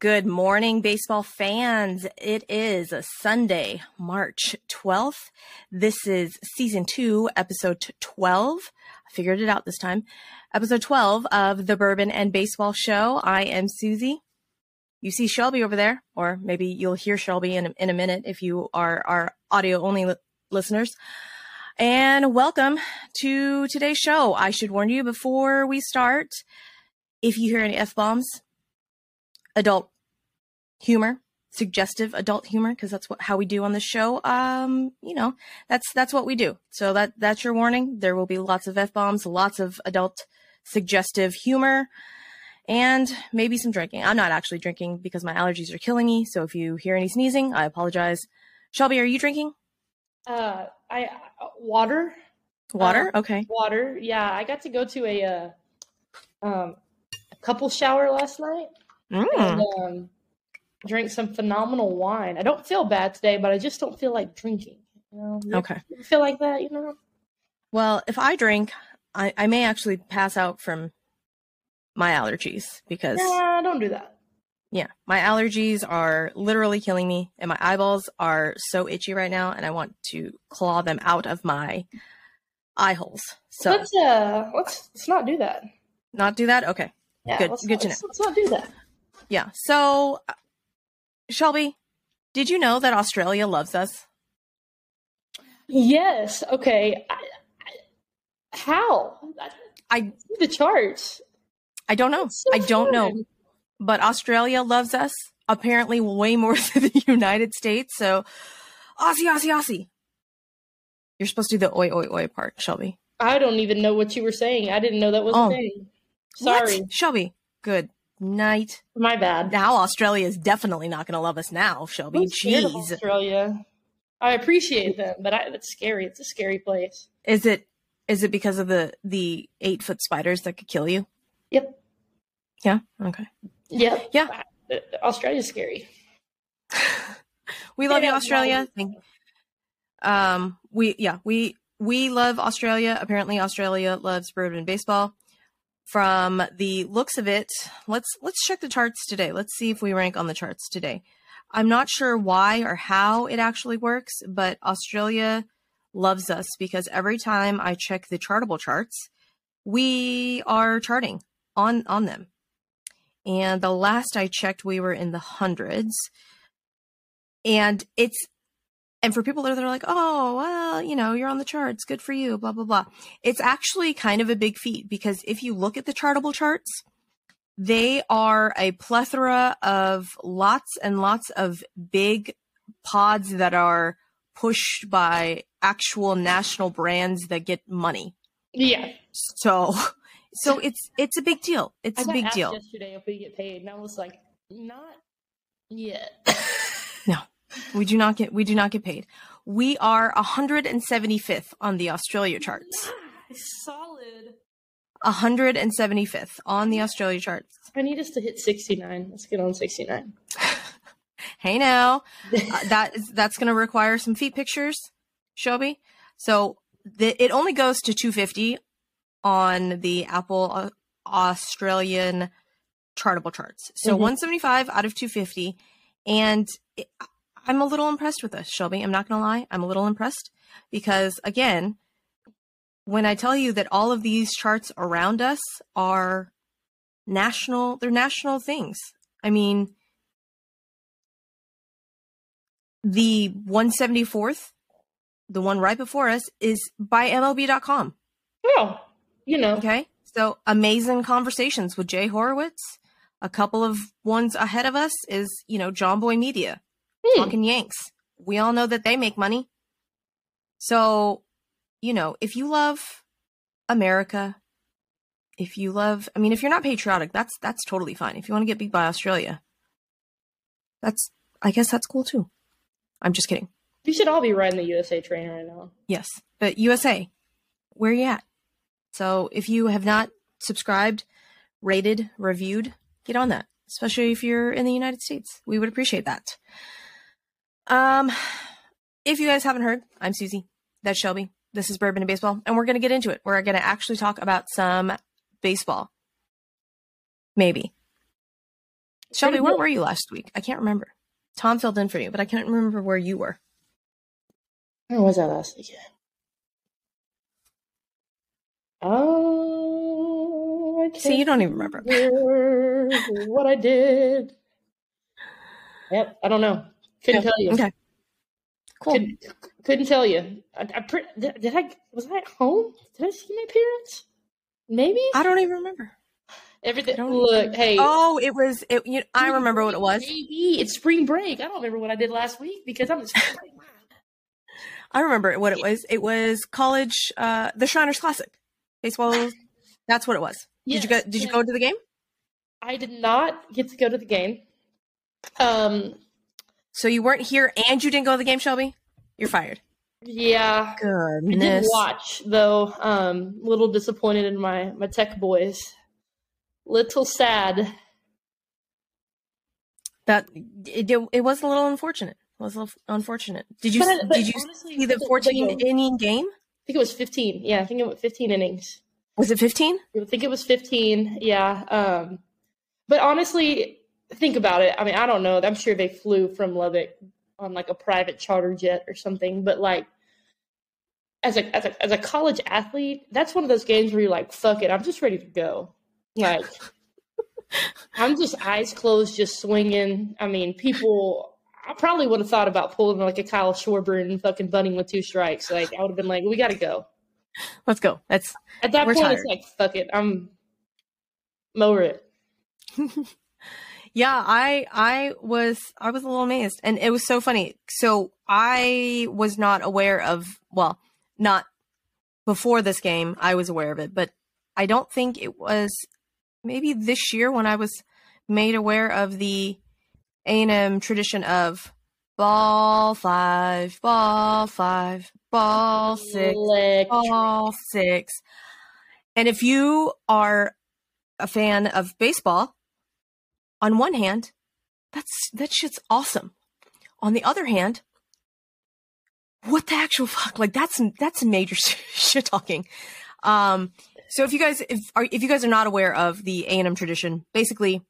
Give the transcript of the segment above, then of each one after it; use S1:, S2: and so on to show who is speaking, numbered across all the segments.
S1: Good morning, baseball fans. It is a Sunday, March 12th. This is season two, episode 12. I figured it out this time. Episode 12 of the Bourbon and Baseball Show. I am Suzy. You see Shelby over there, or maybe you'll hear Shelby in in a minute if you are our audio only li- listeners. And welcome to today's show. I should warn you before we start if you hear any F bombs, adult humor, suggestive adult humor, because that's what how we do on the show. Um, you know, that's that's what we do. So that that's your warning. There will be lots of f bombs, lots of adult suggestive humor, and maybe some drinking. I'm not actually drinking because my allergies are killing me. So if you hear any sneezing, I apologize. Shelby, are you drinking?
S2: Uh, I water.
S1: Water.
S2: Uh,
S1: okay.
S2: Water. Yeah, I got to go to a uh, um a couple shower last night.
S1: Mm.
S2: And, um, drank some phenomenal wine. I don't feel bad today, but I just don't feel like drinking. You know?
S1: Okay.
S2: ever feel like that, you know?
S1: Well, if I drink, I, I may actually pass out from my allergies because
S2: Nah, don't do that.
S1: Yeah, my allergies are literally killing me, and my eyeballs are so itchy right now, and I want to claw them out of my eye holes. So,
S2: Let's uh, let's let's not do that.
S1: not do that. Okay,
S2: Yeah,
S1: Good- good
S2: not,
S1: to
S2: let's, let's not do that.
S1: Yeah. So, uh, Shelby, did you know that Australia loves us?
S2: Yes. Okay. I, I, how? I, the charts.
S1: I don't know.
S2: So
S1: I don't know, but Australia loves us apparently way more than the United States. So, Aussie, Aussie, Aussie. You're supposed to do the oi oi oi part, Shelby.
S2: I don't even know what you were saying. I didn't know that was
S1: Oh.
S2: a thing.
S1: What?
S2: Sorry,
S1: Shelby. Good night.
S2: my bad.
S1: now Australia is definitely not going to love us now, Shelby.
S2: I'm scared of
S1: Jeez.
S2: Australia. I appreciate them, but I, it's scary. It's a scary place.
S1: Is it is it because of the the 8-foot spiders that could kill you?
S2: Yep.
S1: Yeah. Okay.
S2: Yep.
S1: Yeah.
S2: Uh, Australia's scary.
S1: We love you Australia. Um we yeah, we we love Australia. Apparently Australia loves bourbon baseball. From the looks of it, let's let's check the charts today. Let's see if we rank on the charts today. I'm not sure why or how it actually works, but Australia loves us because every time I check the chartable charts, we are charting on on them. And the last I checked, we were in the hundreds. And it's and for people that are like, oh, well, you know, you're on the charts, good for you, blah blah blah. It's actually kind of a big feat because if you look at the chartable charts, they are a plethora of lots and lots of big pods that are pushed by actual national brands that get money.
S2: Yeah.
S1: So so it's it's a big deal. It's
S2: I
S1: a big deal.
S2: yesterday if we get paid, and I was like, not yet.
S1: We do not get we do not get paid. We are 175th on the Australia charts.
S2: Solid.
S1: 175th on the Australia charts.
S2: I need us to hit 69. Let's get on 69.
S1: Hey now, uh, that is that's going to require some feet pictures, Shelby. So the, it only goes to 250 on the Apple uh, Australian chartable charts. So
S2: Mhm.
S1: 175 out of 250, and it, I'm a little impressed with this, Shelby. I'm not going to lie, I'm a little impressed because again, when I tell you that all of these charts around us are national, they're national things. I mean, the 174th, the one right before us, is by MLB.com.
S2: Oh, you know.
S1: Okay. So amazing conversations with Jay Horwitz. A couple of ones ahead of us is, you know, Jomboy Media,
S2: Hmm.
S1: Talking Yanks. We all know that they make money. So, you know, if you love America, if you love, I mean, if you're not patriotic, that's that's totally fine. If you want to get beat by Australia, that's, I guess that's cool too. I'm just kidding.
S2: You should all be riding the USA train right now.
S1: Yes, but USA, where you at? So if you have not subscribed, rated, reviewed, get on that. Especially if you're in the United States, we would appreciate that. Um, if you guys haven't heard, I'm Suzy. That's Shelby. This is Bourbon and Baseball, and we're gonna get into it. We're gonna actually talk about some baseball. Maybe. Shelby, where were you last week? I can't remember. Tom filled in for you, but I can't remember where you were.
S2: Where was I last weekend? Oh, I can't
S1: See, you don't even remember
S2: what I did. Yep, I don't know. Couldn't tell you.
S1: Okay. Cool.
S2: Couldn't, couldn't tell you. I, I pre- did, did I was I at home? Did I see my parents? Maybe
S1: I don't even remember.
S2: everything. Look, hey.
S1: Oh, it was. It. You, I remember what it was.
S2: Maybe it's spring break. I don't remember what I did last week because I'm in spring break.
S1: I remember what it was. It was college. Uh, the Shriners Classic, baseball. That's what it was. Did you go?
S2: Yes,
S1: Did you go to the game?
S2: I did not get to go to the game. Um,
S1: So you weren't here, and you didn't go to the game, Shelby. You're fired.
S2: yeah, I didn't
S1: Goodness.
S2: watch though. Um, little disappointed in my my tech boys. Little sad.
S1: That it, it was a little unfortunate. It was a little unfortunate. Did you
S2: But but
S1: did you
S2: honestly,
S1: see the
S2: the- the
S1: 14
S2: game-
S1: inning game?
S2: I think it was 15. Yeah, I think it was 15 innings.
S1: Was it 15?
S2: I think it was 15. Yeah. Um, but honestly, think about it. I mean, I don't know. I'm sure they flew from Lubbock on like a private charter jet or something. But like, as a as a as a college athlete, that's one of those games where you're like, "Fuck it, I'm just ready to go." Like, I'm just eyes closed, just swinging. I mean, people. I probably would have thought about pulling like a Kyle Schwarber and fucking bunting with two strikes. Like, I would have been like, "We got to go."
S1: Let's go. That's
S2: At that point,
S1: tired.
S2: it's like, "Fuck it, I'm I'm over it."
S1: yeah, I I was I was a little amazed and it was so funny. So I was not aware of well, not before this game, I was aware of it, but I don't think it was maybe this year when I was made aware of the A&M tradition of ball 5, ball 5, ball 6,
S2: Electric.
S1: all six. And if you are a fan of baseball, on one hand, that's that shit's awesome. On the other hand, what the actual fuck? Like that's that's major shit talking. Um, so if you guys if are if you guys are not aware of the A and M tradition, basically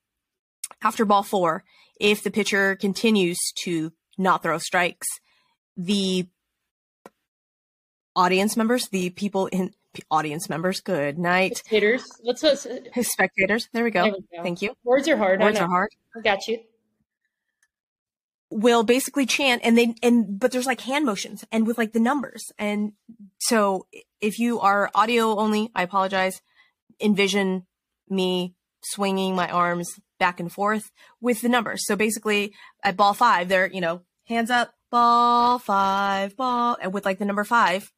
S1: after ball four, if the pitcher continues to not throw strikes, the audience members, the people in audience members, good night,
S2: Hitters. Let's, let's
S1: spectators. There we go.
S2: there we go.
S1: Thank you.
S2: Words are hard.
S1: Words are hard.
S2: I got you.
S1: will basically chant and they and but there's like hand motions and with like the numbers and so if you are audio only i apologize envision me swinging my arms back and forth with the numbers so basically at ball five they're you know hands up ball five ball and with like the number five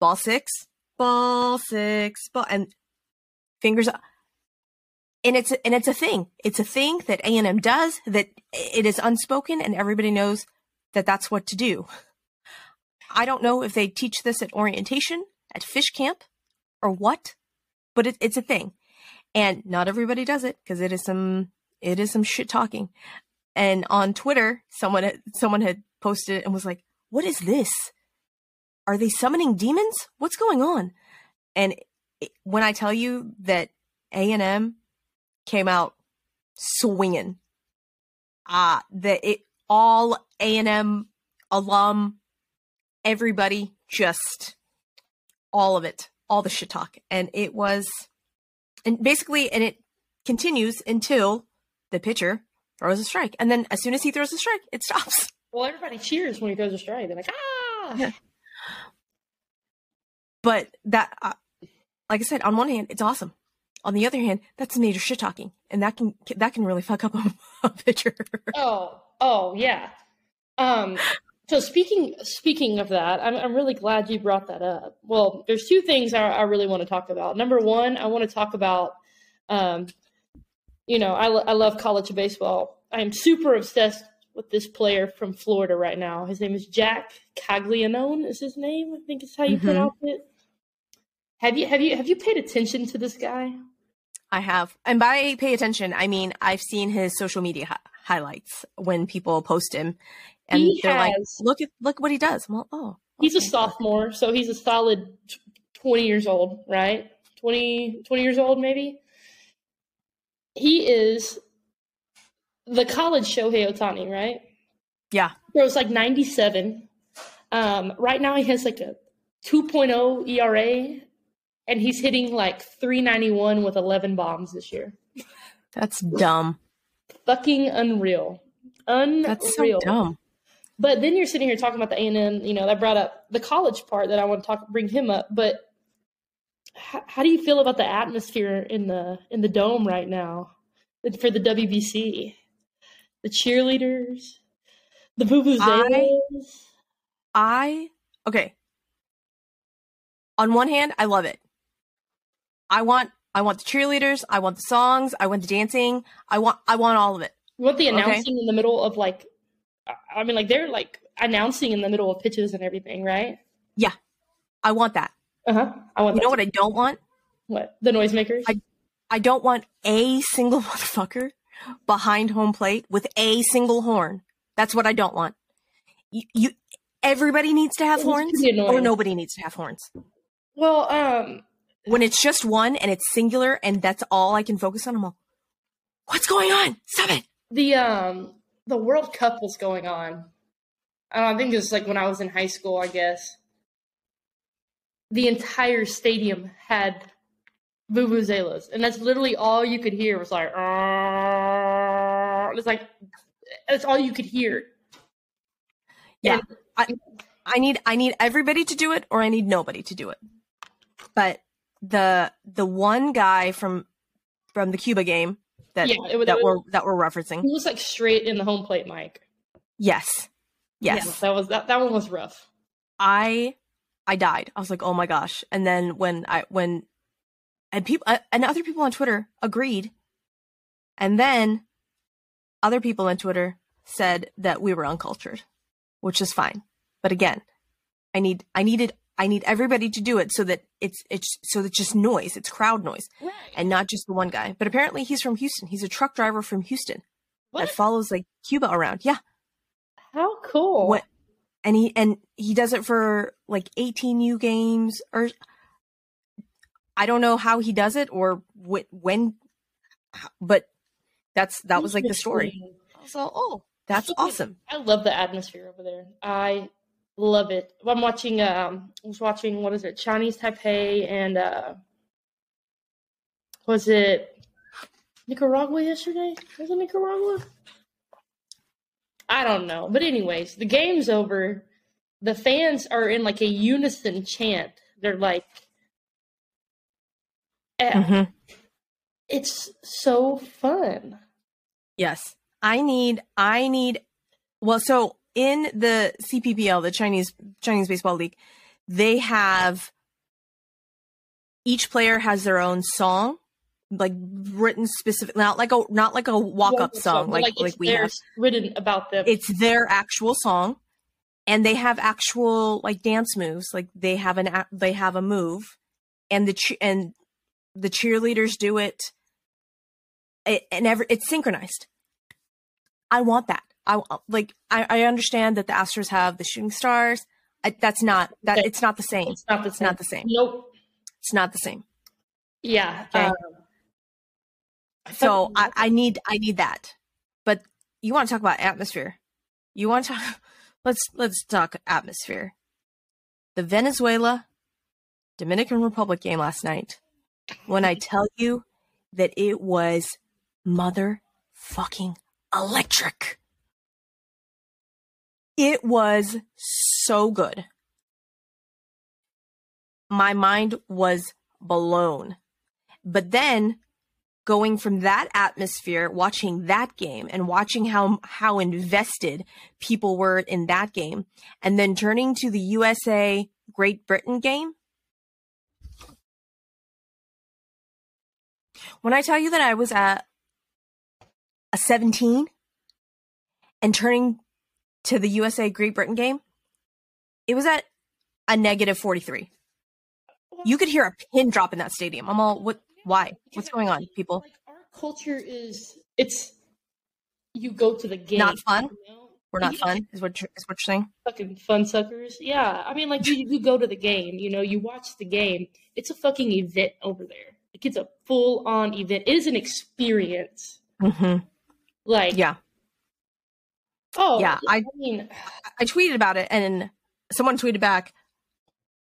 S1: ball six ball six ball and fingers and it's and it's a thing. It's a thing that A and M does. That it is unspoken, and everybody knows that that's what to do. I don't know if they teach this at orientation, at fish camp, or what, but it, it's a thing, and not everybody does it because it is some it is some shit talking. And on Twitter, someone someone had posted and was like, "What is this? Are they summoning demons? What's going on?" And when I tell you that A and M came out swinging. Uh that it all A and M alum, everybody just all of it, all the shit talk, and it was, and basically, and it continues until the pitcher throws a strike, and then as soon as he throws a strike, it stops.
S2: Well, everybody cheers when he throws a strike. They're like, ah.
S1: Yeah. But that, uh, like I said, on one hand, it's awesome. On the other hand, that's major shit talking, and that can that can really fuck up a, a pitcher.
S2: Oh, oh yeah. Um. So speaking speaking of that, I'm I'm really glad you brought that up. Well, there's two things I, I really want to talk about. Number one, I want to talk about, um, you know, I lo- I love college baseball. I'm super obsessed with this player from Florida right now. His name is Jack Caglianone. Is his name? I think is how you
S1: Mhm.
S2: pronounce it. Have you have you have you paid attention to this guy?
S1: I have, and by pay attention, I mean I've seen his social media hi- highlights when people post him, and
S2: He
S1: they're like, "Look at look what he does." Well, oh,
S2: He's a sophomore, so he's a solid t- 20 years old, right? 20, 20 years old, maybe. He is the college Shohei Ohtani, right?
S1: Yeah.
S2: Bro, it's like 97. Um, right now he has like a 2.0 ERA, and he's hitting like 391 with 11 bombs this year.
S1: That's dumb.
S2: Fucking unreal. Unreal.
S1: That's so dumb.
S2: But then you're sitting here talking about the A and M. You know that brought up the college part that I want to talk, bring him up. But how, how do you feel about the atmosphere in the in the dome right now for the WBC? The cheerleaders, the vuvuzelas.
S1: I okay. On one hand, I love it. I want I want the cheerleaders, I want the songs, I want the dancing, I want I want all of it.
S2: You want the announcing okay. in the middle of like I mean like they're like announcing in the middle of pitches and everything, right?
S1: Yeah. I want that.
S2: Uh-huh. I want
S1: You know
S2: too.
S1: what I don't want?
S2: What? The noisemakers?
S1: I I don't want a single motherfucker behind home plate with a single horn. That's what I don't want. You, you everybody needs to have horns or nobody needs to have horns.
S2: well, um
S1: When it's just one and it's singular and that's all I can focus on, I'm all, what's going on? Stop it.
S2: the um the World Cup was going on. I, know, I think it was like when I was in high school, I guess. The entire stadium had vuvuzelas, and that's literally all you could hear was like, it's like that's all you could hear.
S1: Yeah.
S2: And-
S1: I need I need everybody to do it or I need nobody to do it. But the the one guy from from the Cuba game that
S2: Yeah, it
S1: that
S2: it
S1: we're that we're referencing.
S2: He was like straight in the home plate mic.
S1: Yes. Yes.
S2: Yeah, that was that. That one was rough.
S1: I I died. I was like, "Oh my gosh." And then when I when and people uh, and other people on Twitter agreed. And then other people on Twitter said that we were uncultured, which is fine. But again, I need I needed I need everybody to do it so that it's it's so that it's just noise, it's crowd noise
S2: Right.
S1: and not just the one guy. But apparently he's from Houston. He's a truck driver from Houston
S2: What?
S1: that follows like Cuba around. Yeah.
S2: How cool.
S1: What and he and he does it for like 18U games or I don't know how he does it or wh- when but that's that was like the story. So, oh, that's awesome.
S2: I love the atmosphere over there. I love it. I'm watching. Um, I was watching. What is it? Chinese Taipei and uh, was it Nicaragua yesterday? Was it Nicaragua? I don't know. But anyways, the game's over. The fans are in like a unison chant. They're like, eh,
S1: Mhm.
S2: it's so fun.
S1: Yes. I need I need well so in the CPBL, the Chinese Chinese Baseball League, they have each player has their own song like written specific not like a not like a walk up song like like,
S2: it's
S1: we have.
S2: written about them.
S1: It's their actual song and they have actual like dance moves like they have an they have a move and the and the cheerleaders do it it, and every it's synchronized. I want that. I like. I, I understand that the Astros have the shooting stars. I, that's not that. It's not the same.
S2: It's not the
S1: It's
S2: same.
S1: not the same.
S2: Nope.
S1: It's not the same.
S2: Yeah.
S1: Okay.
S2: um,
S1: So I, I need I need that. But you want to talk about atmosphere? You want to talk? Let's let's talk atmosphere. The Venezuela Dominican Republic game last night. When I tell you that it was mother fucking electric. It was so good. My mind was blown. But then going from that atmosphere, watching that game and watching how how invested people were in that game, and then turning to the USA Great Britain game. When I tell you that I was at a 17 and turning to the USA Great Britain game, it was at a negative 43. You could hear a pin drop in that stadium. I'm all, what? Why? What's going on, people?
S2: Like our culture is it's you go to the game.
S1: Not fun?
S2: you know?
S1: We're not
S2: Yeah,
S1: fun, is what you're, is what you're saying?
S2: Fucking fun suckers. Yeah. I mean like you, you go to the game, you know, you watch the game. It's a fucking event over there. Like it's a full on event. It is an experience.
S1: Mm-hmm.
S2: Like,
S1: Yeah.
S2: Oh,
S1: Yeah, I-
S2: I mean,
S1: I tweeted about it and someone tweeted back,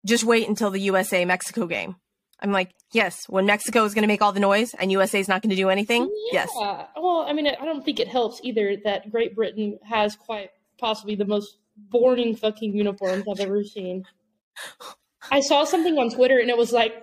S1: just wait until the USA Mexico game. I'm like, yes, when Mexico is going to make all the noise and USA is not going to do anything. Yes.
S2: Well, I mean, I don't think it helps either that Great Britain has quite possibly the most boring fucking uniforms I've ever seen. I saw something on Twitter and it was like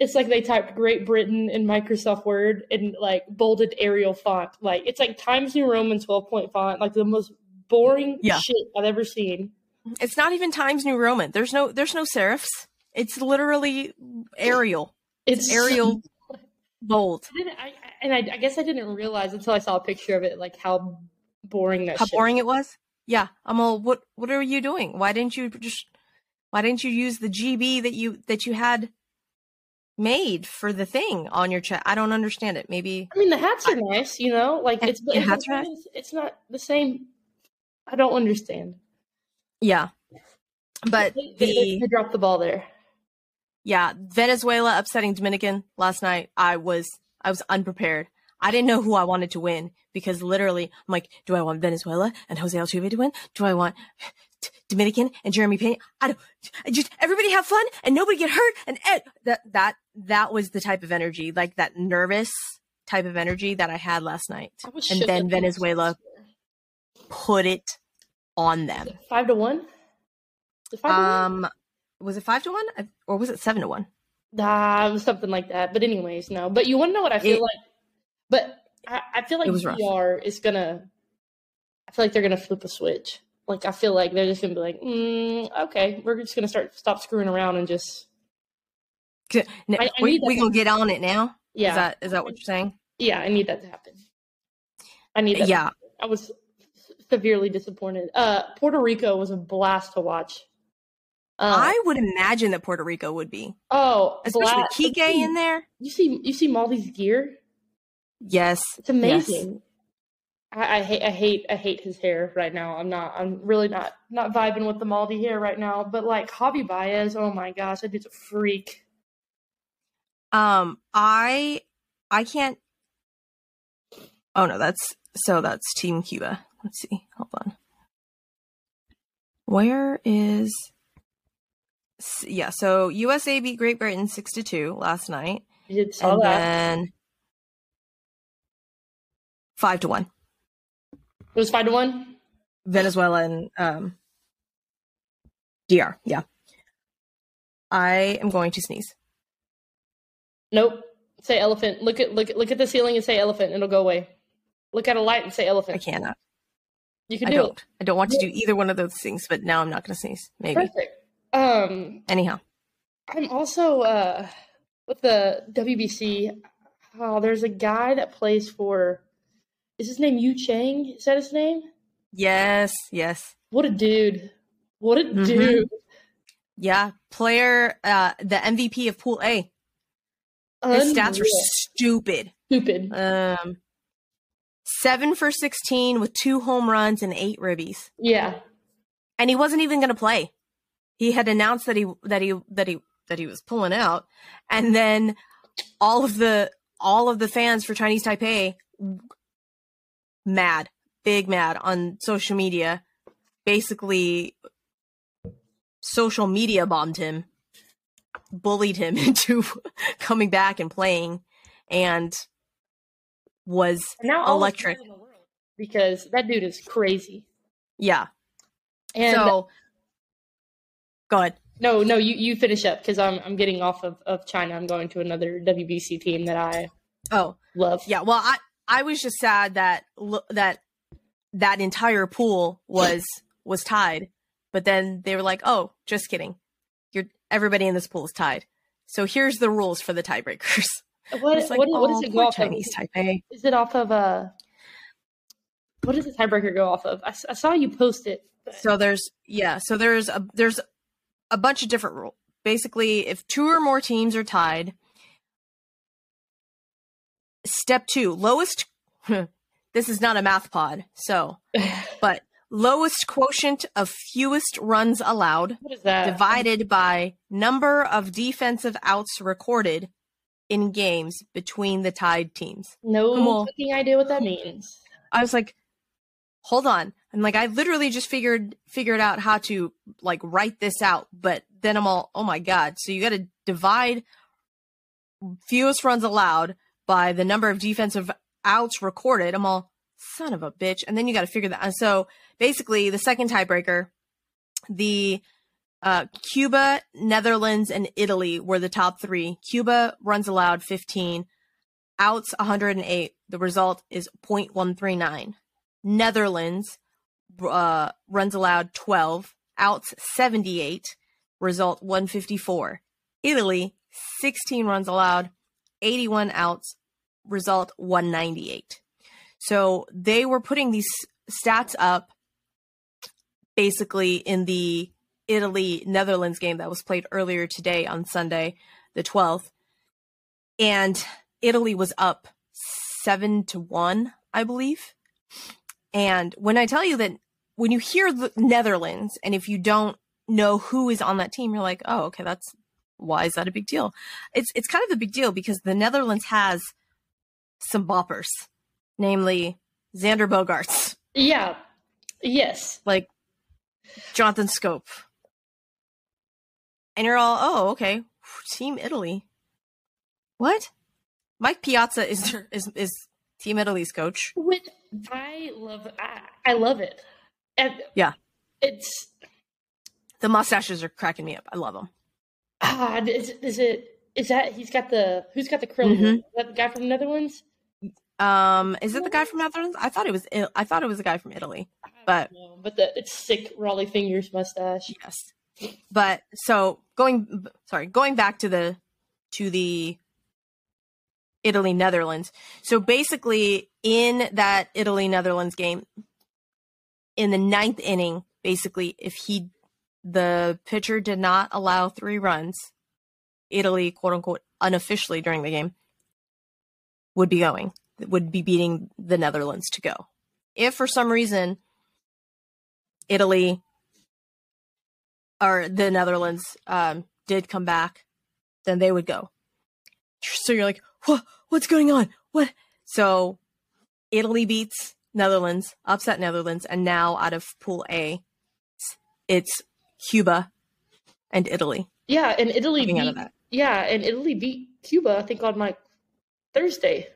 S2: it's like they typed Great Britain in Microsoft Word in like bolded Arial font. Like it's like Times New Roman 12 point font, like the most boring
S1: Yeah.
S2: shit I've ever seen.
S1: It's not even Times New Roman. There's no there's no serifs. It's literally Arial.
S2: It's
S1: Arial bold.
S2: I I, and I, I guess I didn't realize until I saw a picture of it, like how boring that.
S1: How boring it was. Yeah. I'm all what what are you doing? Why didn't you just why didn't you use the GB that you that you had made for the thing on your chat? I don't understand it. Maybe
S2: I mean, the hats are nice, you know. Like it's it's,
S1: hats are
S2: it's, it's not the same. I don't understand.
S1: yeah. But
S2: They,
S1: the
S2: they dropped the ball there.
S1: Yeah, Venezuela upsetting Dominican last night. I was I was unprepared. I didn't know who I wanted to win because literally I'm like, do I want Venezuela and Jose Altuve to win? Do I want Dominican and Jeremy Pena? I don't. I just everybody have fun and nobody get hurt and ed- that that that was the type of energy, like that nervous type of energy that I had last night. And then Venezuela put it on them.
S2: five to one. To one?
S1: Um, was it five to one or was it seven to one?
S2: Something like that. But anyways, no. But you want to know what I feel
S1: It-
S2: like? But I, I feel like
S1: was rough.
S2: Is gonna. I feel like they're gonna flip a switch. Like I feel like they're just gonna be like, mm, okay, we're just gonna start stop screwing around and just
S1: N-
S2: I- I
S1: we we gonna get on it now.
S2: yeah,
S1: Is that is that what you're saying?
S2: yeah. I need that to happen. I need that.
S1: Yeah.
S2: I was severely disappointed. Uh, Puerto Rico was a blast to watch. Um,
S1: I would imagine that Puerto Rico would be,
S2: oh,
S1: especially
S2: blast.
S1: Kike in there.
S2: You see, you see Maldi's gear.
S1: Yes,
S2: It's amazing. I, I hate, I hate, I hate his hair right now. I'm not, I'm really not, not vibing with the Maldi hair right now. But like Javi Baez, oh my gosh, that dude's a freak.
S1: Um, I I can't. Oh no, that's so that's Team Cuba. Let's see. Hold on. Where is? Yeah, so USA beat Great Britain six to two last night,
S2: You did saw
S1: and
S2: that.
S1: then five to one.
S2: It was five to one.
S1: Venezuela and um, DR. Yeah. I am going to sneeze.
S2: Nope. Say elephant. Look at look at look at the ceiling and say elephant. It'll go away. Look at a light and say elephant.
S1: I cannot.
S2: You can
S1: I
S2: do
S1: don't. I don't want to do either one of those things, but now I'm not going to sneeze. Maybe.
S2: Perfect. Um,
S1: Anyhow.
S2: I'm also uh with the WBC. Oh, there's a guy that plays for. Is his name Yu Chang? Is that his name?
S1: Yes. Yes.
S2: What a dude! What a
S1: Mhm.
S2: dude!
S1: Yeah. Player, uh, the MVP of Pool A. His stats were stupid.
S2: stupid.
S1: Um, seven for 16 with two home runs and eight ribbies.
S2: Yeah,
S1: and he wasn't even going to play. He had announced that he that he that he that he was pulling out, and then all of the all of the fans for Chinese Taipei mad, big mad on social media, basically social media bombed him, bullied him into coming back and playing, and was
S2: and now
S1: Electric.
S2: in the world, because that dude is crazy.
S1: yeah.
S2: And
S1: so go ahead.
S2: no, no, you you finish up because I'm I'm getting off of of China. I'm going to another WBC team that I
S1: Oh,
S2: love.
S1: Yeah, well, I I was just sad that that that entire pool was was tied, but then they were like, "Oh, just kidding. You're everybody in this pool is tied." So here's the rules for the tiebreakers.
S2: What,
S1: like,
S2: what, what
S1: "Oh,
S2: does it go off of?
S1: Chinese Taipei.
S2: Is it off of a? what does the tiebreaker go off of? I saw you post it. but-
S1: So there's yeah, so there's a there's a bunch of different rules. Basically, if two or more teams are tied, step 2, lowest this is not a math pod. So, but lowest quotient of fewest runs allowed
S2: what is that?
S1: divided by number of defensive outs recorded in games between the tied teams.
S2: no
S1: on.
S2: fucking idea what that means.
S1: I was like, hold on. And like I literally just figured figured out how to like write this out, but then I'm all, oh my god. So you gotta divide fewest runs allowed by the number of defensive outs recorded. I'm all son of a bitch. And then you gotta figure that and so basically the second tiebreaker, the uh, Cuba, Netherlands, and Italy were the top three. Cuba runs allowed 15, outs 108. The result is 0.139. Netherlands uh, runs allowed 12, outs 78, result 154. Italy 16 runs allowed, 81 outs, result 198. So they were putting these stats up basically in the Italy Netherlands game that was played earlier today on Sunday, the 12th. And Italy was up 7 to 1, I believe. And when I tell you that when you hear the Netherlands and if you don't know who is on that team, you're like, "Oh, okay, that's why is that a big deal?" It's it's kind of a big deal because the Netherlands has some boppers, namely Xander Bogaerts.
S2: Yeah. Yes.
S1: Like Jonathan Schoop. And you're all, "Oh, okay. Team Italy." What? Mike Piazza is is is Team Italy's coach.
S2: Which I love. I, I love it. And
S1: yeah,
S2: it's
S1: the mustaches are cracking me up. I love them.
S2: Ah, is, is it? Is that he's got the who's got the curly? Mm-hmm. Is that the guy from the Netherlands?
S1: Um, is it the guy from Netherlands? I thought it was. I thought it was a guy from Italy, but
S2: know, but the it's sick Rollie fingers mustache.
S1: Yes, but so going. Sorry, going back to the to the Italy Netherlands. So basically, in that Italy Netherlands game, in the ninth inning, basically, if he the pitcher did not allow three runs, Italy, quote unquote, unofficially during the game, would be going, would be beating the Netherlands to go. If for some reason Italy or the Netherlands um, did come back, then they would go. So you're like, what, what's going on? What? So Italy beats Netherlands, upset Netherlands, and now out of Pool A, it's Cuba and Italy.
S2: Yeah, and Italy beat, Yeah, and Italy beat Cuba. I think on like Thursday.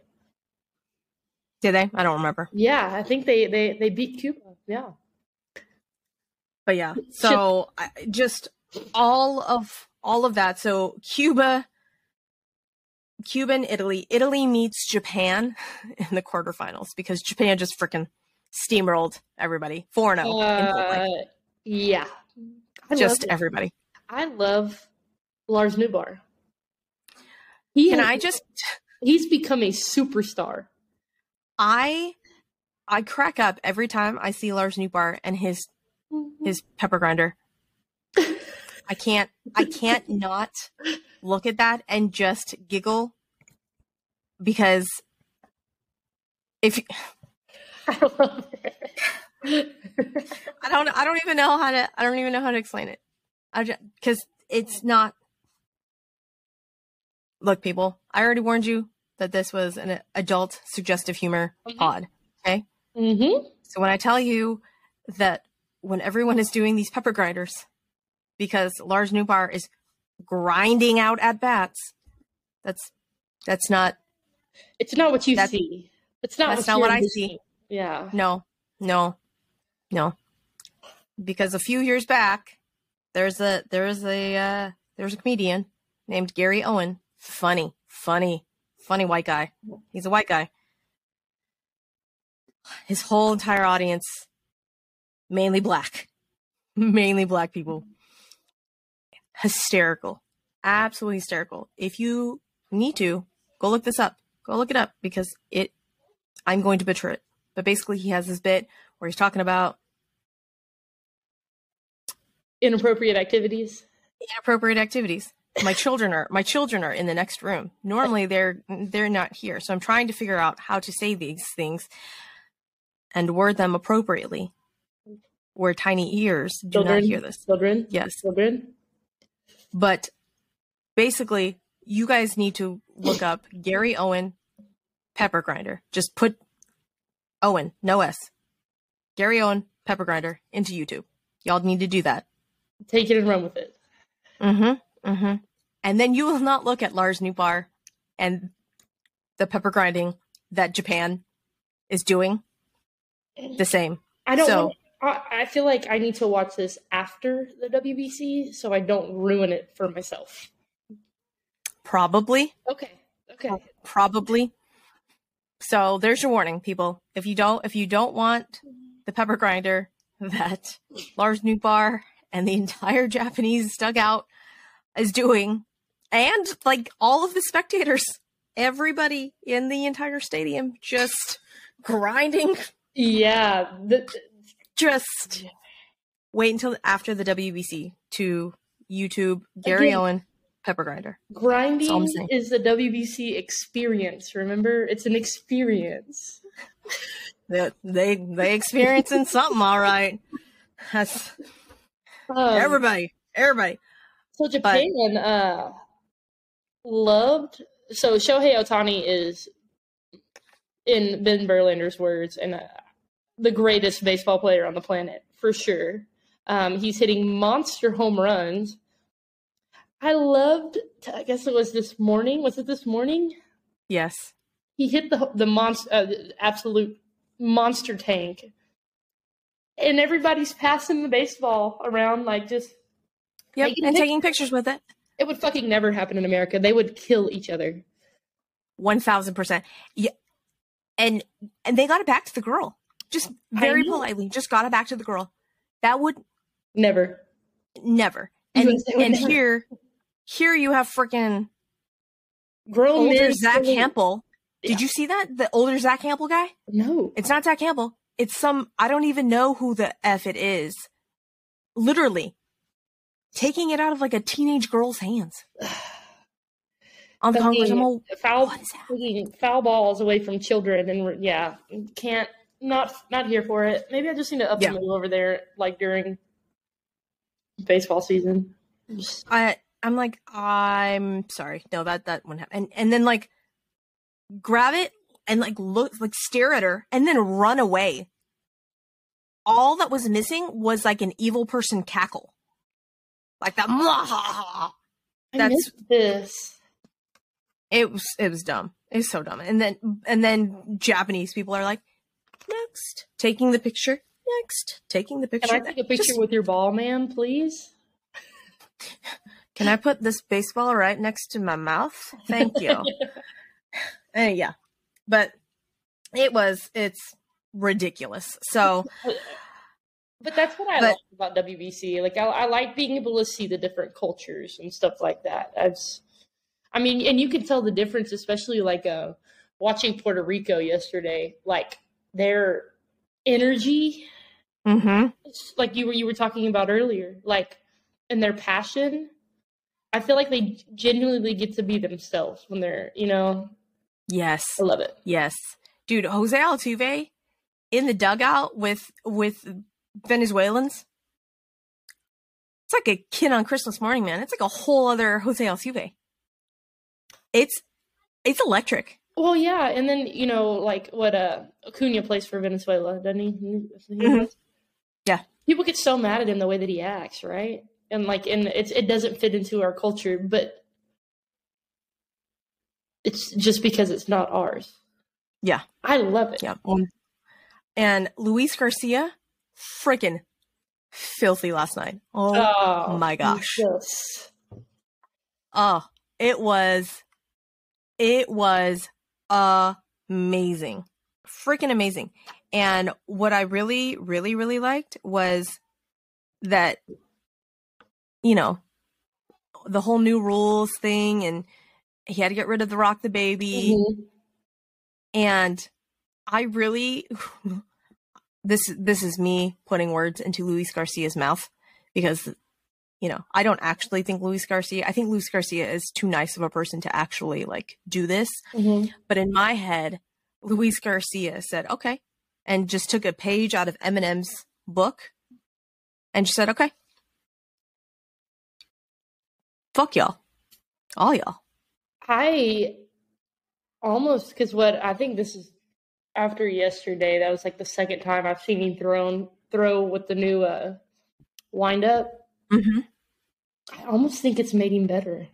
S1: Did they? I don't remember.
S2: Yeah, I think they they they beat Cuba. Yeah.
S1: But yeah, so I, just all of all of that. So Cuba Cuba and Italy. Italy meets Japan in the quarterfinals because Japan just freaking steamrolled everybody. 4 0.
S2: Uh, yeah.
S1: I just everybody.
S2: I love Lars Nootbaar.
S1: He Can has, I just.
S2: He's become a superstar.
S1: I I crack up every time I see Lars Nootbaar and his mm-hmm. his pepper grinder. I can't I can't not look at that and just giggle because if I love it. I don't I don't even know how to I don't even know how to explain it. I just cuz it's not Look people, I already warned you that this was an adult suggestive humor mm-hmm. pod, okay?
S2: Mhm.
S1: So when I tell you that when everyone is doing these pepper grinders because Lars Nootbaar is grinding out at bats. That's that's not.
S2: It's not what you see. It's not.
S1: That's not what I see.
S2: Yeah.
S1: No, no, no. Because a few years back, there's a there's a uh, there's a comedian named Gary Owen. Funny, funny, funny white guy. He's a white guy. His whole entire audience, mainly black, mainly black people hysterical. Absolutely hysterical. If you need to, go look this up. Go look it up because it I'm going to butcher it. But basically he has this bit where he's talking about
S2: inappropriate activities.
S1: Inappropriate activities. My children are my children are in the next room. Normally they're they're not here. So I'm trying to figure out how to say these things and word them appropriately. Where tiny ears do children, not hear this.
S2: Children.
S1: Yes.
S2: Children.
S1: But basically, you guys need to look up Gary Owen pepper grinder. Just put Owen, no S. Gary Owen, Pepper Grinder into YouTube. Y'all need to do that.
S2: Take it and run with it.
S1: Mm-hmm. Mm-hmm. And then you will not look at Lars Nootbaar and the pepper grinding that Japan is doing the same.
S2: I don't.
S1: So-
S2: want- I, I feel like I need to watch this after the WBC, so I don't ruin it for myself.
S1: Probably.
S2: Okay. Okay.
S1: Probably. So there's your warning, people. If you don't if you don't want the pepper grinder that Lars Nootbaar and the entire Japanese dugout is doing, and like all of the spectators, everybody in the entire stadium just grinding,
S2: Yeah. The,
S1: just wait until after the WBC to YouTube Gary
S2: Again.
S1: Owen pepper grinder.
S2: grinding is the WBC experience. Remember, it's an experience.
S1: They they, they experiencing something all right. That's
S2: Um,
S1: everybody, everybody.
S2: So Japan uh, loved. So Shohei Ohtani is, in Ben Verlander's words, and uh, the greatest baseball player on the planet for sure. Um, he's hitting monster home runs. I loved. I guess it was this morning. Was it this morning?
S1: Yes.
S2: He hit the the monster, uh, absolute monster tank, and everybody's passing the baseball around like just
S1: Yep. And
S2: pic-
S1: taking pictures with it.
S2: It would fucking never happen in America. They would kill each other.
S1: One thousand percent. Yeah. And and they got it back to the girl. Just very politely, just got it back to the girl. That would
S2: Never.
S1: never. And
S2: Yes, they would
S1: and
S2: never.
S1: here here you have freaking
S2: Grown
S1: older
S2: men Zack
S1: Hample.
S2: Yeah.
S1: Did you see that? The older Zach Campbell guy?
S2: No.
S1: It's not Zach Campbell. It's some I don't even know who the F it is. Literally taking it out of like a teenage girl's hands. On the Congress. I'm all,
S2: foul,
S1: what is that?
S2: fucking foul balls away from children, and yeah, can't not not here for it. Maybe I just need to up
S1: Yeah.
S2: move over there, like during baseball season.
S1: I I'm like, I'm sorry. No, that that wouldn't happen. And and then like grab it and like look like stare at her and then run away. All that was missing was like an evil person cackle. Like that
S2: I
S1: That's-
S2: this.
S1: it was it was dumb. It's so dumb. And then and then Japanese people are like, next, taking the picture. Next, taking the picture.
S2: Can I take a picture
S1: Just-
S2: with your ball, man, please?
S1: Can I put this baseball right next to my mouth? Thank you. and yeah, but it was it's ridiculous. So
S2: But that's what I
S1: But-
S2: like about WBC. Like I, I like being able to see the different cultures and stuff like that. That's, I mean, and you can tell the difference, especially like uh, watching Puerto Rico yesterday. Like their energy,
S1: mhm.
S2: like you were you were talking about earlier, like and their passion. I feel like they genuinely get to be themselves when they're, you know,
S1: yes,
S2: I love it.
S1: yes, dude, Jose Altuve in the dugout with with Venezuelans. It's like a kid on Christmas morning, man. It's like a whole other Jose Altuve. It's it's electric.
S2: Well, yeah, and then you know, like what uh Acuna plays for Venezuela, doesn't he?
S1: Mhm. Yeah.
S2: People get so mad at him the way that he acts, right? And like, and it's it doesn't fit into our culture, but it's just because it's not ours.
S1: Yeah.
S2: I love it.
S1: Yeah. Um, and Luis Garcia, freaking filthy last night. Oh,
S2: Oh
S1: my gosh.
S2: Jesus.
S1: oh, it was, it was amazing. Freaking amazing. And what I really, really, really liked was that, you know, the whole new rules thing and he had to get rid of the rock the baby.
S2: Mhm.
S1: and I really this this is me putting words into Luis Garcia's mouth because you know I don't actually think Luis Garcia I think Luis Garcia is too nice of a person to actually like do this
S2: Mhm.
S1: but in my head Luis Garcia said okay and just took a page out of Eminem's book and just said okay fuck y'all all y'all
S2: I almost because what I think this is after yesterday, that was like the second time I've seen him thrown throw with the new uh, wind up.
S1: Mm-hmm.
S2: I almost think it's made him better.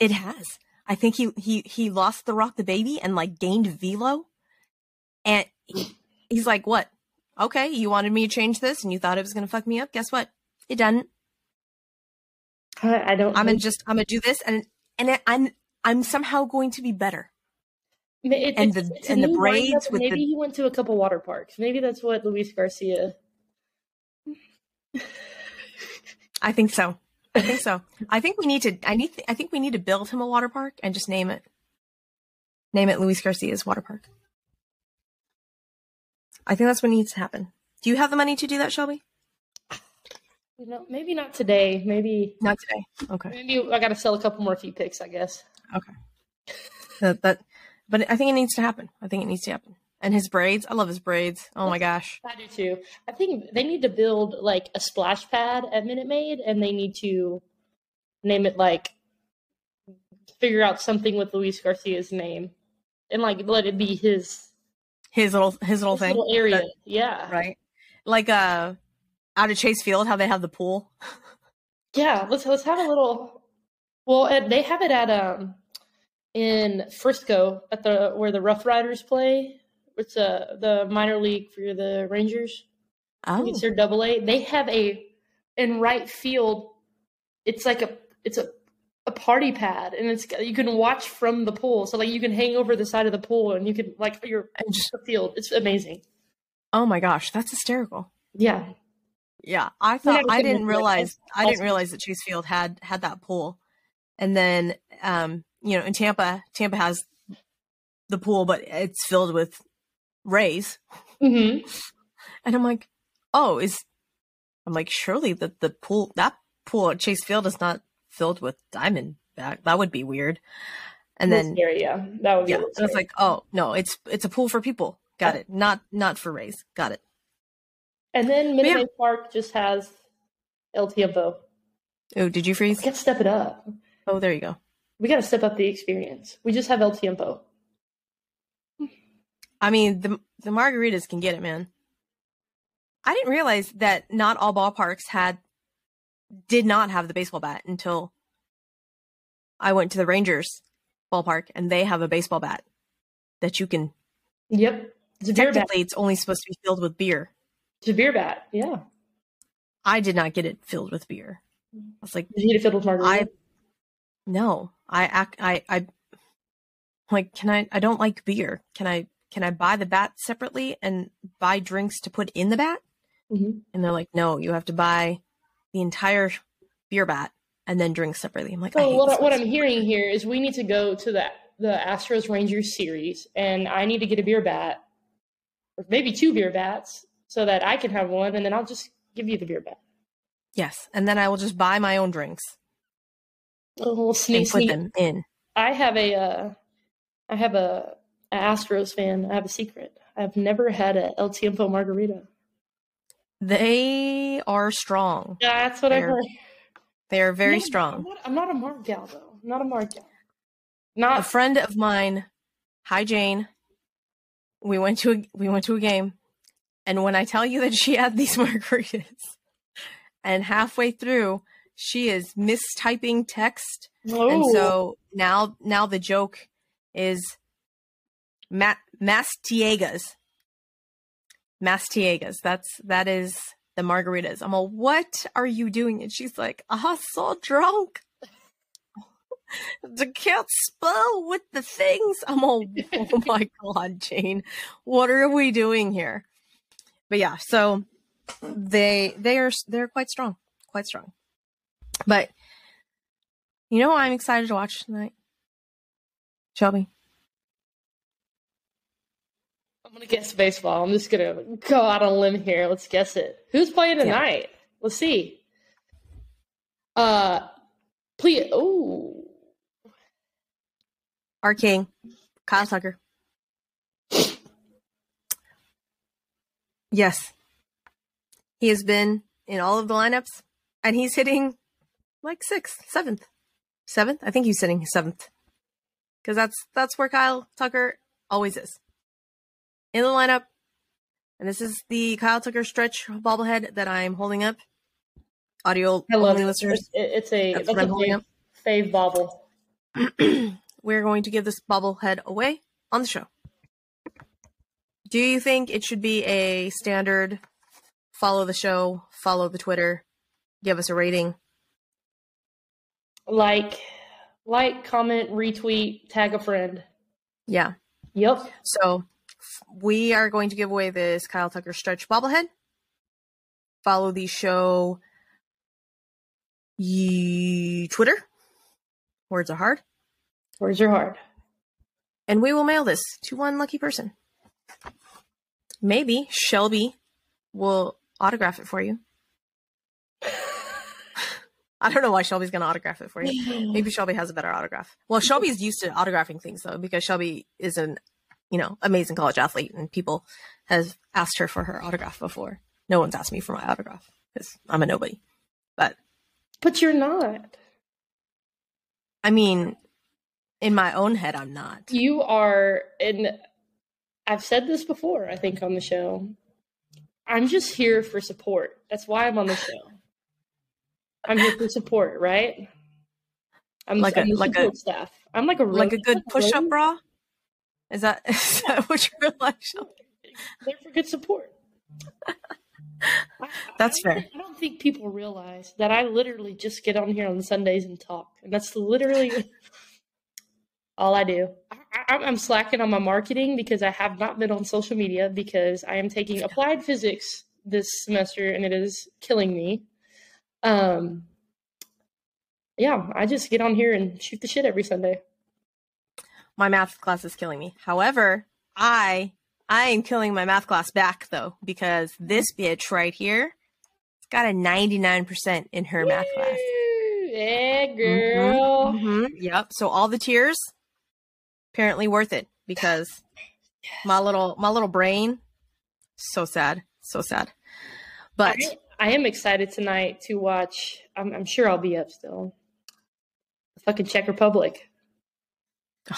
S1: It has. I think he he he lost the rock the baby and like gained velo, and he, he's like, "What? Okay, you wanted me to change this, and you thought it was gonna fuck me up. Guess what? It doesn't.
S2: I, I don't.
S1: I'm gonna just I'm gonna do this, and and it, I'm I'm somehow going to be better.
S2: It-
S1: and the- and the
S2: wind up,
S1: braids with
S2: maybe
S1: the-
S2: he went to a couple water parks. Maybe that's what Luis Garcia.
S1: I think so. I think so. I think we need to. I need. I think we need to build him a water park and just name it. Name it Luis Garcia's water park. I think that's what needs to happen. Do you have the money to do that, Shelby?
S2: You know, maybe not today. Maybe
S1: Not today. Okay.
S2: maybe I got to sell a couple more few picks. I guess.
S1: That, that, but I think it needs to happen. I think it needs to happen. And his braids. I love his braids. Oh my gosh.
S2: I do too. I think they need to build like a splash pad at Minute Maid, and they need to name it like figure out something with Luis Garcia's name, and like let it be his,
S1: His little his little
S2: his
S1: thing.
S2: little area.
S1: That-
S2: yeah,
S1: Right. Like uh, out of Chase Field, how they have the pool.
S2: yeah. Let's let's have a little. Well, they have it at um in Frisco at the where the Rough Riders play. It's uh the minor league for the Rangers.
S1: Oh.
S2: it's their double A. They have a in right field. It's like a it's a a party pad, and it's you can watch from the pool. So like you can hang over the side of the pool, and you can like you're
S1: And just-
S2: the field. It's amazing.
S1: oh my gosh, that's hysterical.
S2: Yeah,
S1: Yeah, I thought I didn't realize I didn't realize that Chase Field had had that pool, and then um you know in Tampa Tampa has the pool, but it's filled with rays,
S2: hmm
S1: and I'm like, oh, is I'm like surely the the pool that pool at Chase Field is not filled with diamondback. That would be weird. And then
S2: scary, yeah, that would be.
S1: yeah, and it's like oh no, it's it's a pool for people. Got it. Not not for rays. Got it.
S2: and then Minute
S1: yeah.
S2: Park just has Tiempo.
S1: Oh, did you freeze?
S2: Got to step it up.
S1: Oh, there you go.
S2: We got to step up the experience. We just have El Tiempo.
S1: I mean, the the margaritas can get it, man. I didn't realize that not all ballparks had did not have the baseball bat until I went to the Rangers ballpark and they have a baseball bat that you can
S2: Yep, it's a beer bat.
S1: technically it's only supposed to be filled with beer.
S2: It's a beer bat. Yeah,
S1: I did not get it filled with beer. I was like,
S2: did you get it filled with margarita?
S1: I no, I act I I like can I I don't like beer. Can I can I buy the bat separately and buy drinks to put in the bat?
S2: Mhm.
S1: And they're like, no, you have to buy the entire beer bat and then drink separately. I'm like, I
S2: So what, I- what
S1: place.
S2: I'm hearing here is we need to go to the the Astros Rangers series, and I need to get a beer bat, or maybe two beer bats, so that I can have one, and then I'll just give you the beer bat.
S1: yes, and then I will just buy my own drinks
S2: A little
S1: and
S2: sneak,
S1: put
S2: sneak.
S1: them in.
S2: I have a, uh, I have a, a Astros fan. I have a secret. I've never had a El Tiempo margarita.
S1: They are strong.
S2: Yeah, that's what I
S1: They're
S2: heard.
S1: They are very
S2: I'm
S1: strong.
S2: not, I'm not a Mark gal though. I'm not a Mark gal.
S1: A friend of mine, hi Jane. We went to a, we went to a game, and when I tell you that she had these margaritas, and halfway through she is mistyping text
S2: oh,
S1: And so now now the joke is Ma- Mastiegas. Mastiegas. That's that is the margaritas. I'm all, what are you doing? And she's like, ah, I'm so drunk. the can't spell with the things. I'm all, oh my god, Jane, what are we doing here? But yeah, so they they are they're quite strong, quite strong. But you know, I'm excited to watch tonight. Shelby.
S2: I'm gonna guess baseball. I'm just gonna go out on a limb here. Let's guess it. Who's playing
S1: Yeah.
S2: tonight? Let's see. Uh, please. Oh,
S1: Our king, Kyle Tucker. Yes. He has been in all of the lineups and he's hitting like sixth, seventh, seventh. I think he's sitting seventh because that's that's where Kyle Tucker always is. in the lineup, and this is the Kyle Tucker stretch bobblehead that I'm holding up. Audio
S2: I love
S1: only
S2: it.
S1: listeners,
S2: It's, a
S1: That's
S2: that's, a fave, fave bobble.
S1: we're going to give this bobblehead away on the show. Do you think it should be a standard follow the show, follow the Twitter, give us a rating?
S2: Like, like, comment, retweet, tag a friend.
S1: Yeah.
S2: Yep.
S1: So we are going to give away this Kyle Tucker stretch bobblehead. Follow the show ye- Twitter. Words are hard.
S2: Words are hard.
S1: And we will mail this to one lucky person. Maybe Shelby will autograph it for you. I don't know why Shelby's going to autograph it for you. Maybe Shelby has a better autograph. Well, Shelby's used to autographing things though, because Shelby is an, you know, amazing college athlete, and people have asked her for her autograph before. No one's asked me for my autograph because I'm a nobody. But
S2: But you're not.
S1: I mean, in my own head, I'm not.
S2: You are, and I've said this before, I think, on the show. I'm just here for support. That's why I'm on the show. I'm here for support, right? I'm,
S1: Like a-
S2: I'm the
S1: like a-
S2: staff. I'm like a
S1: Like a good push up bra. Is that is that what you're like?
S2: There for good support.
S1: That's
S2: I don't
S1: fair.
S2: I don't think people realize that I literally just get on here on Sundays and talk, and that's literally all I do. I, I, I'm slacking on my marketing because I have not been on social media because I am taking applied physics this semester, and it is killing me. Um, yeah, I just get on here and shoot the shit every Sunday.
S1: My math class is killing me. However, I I am killing my math class back though because this bitch right here, it's got a 99% in her math class.
S2: Yeah,
S1: Mhm,
S2: girl.
S1: mhm, Yep. So all the tears apparently worth it because my little my little brain so sad, so sad. But
S2: I am excited tonight to watch. I'm, I'm sure I'll be up still. The fucking Czech Republic.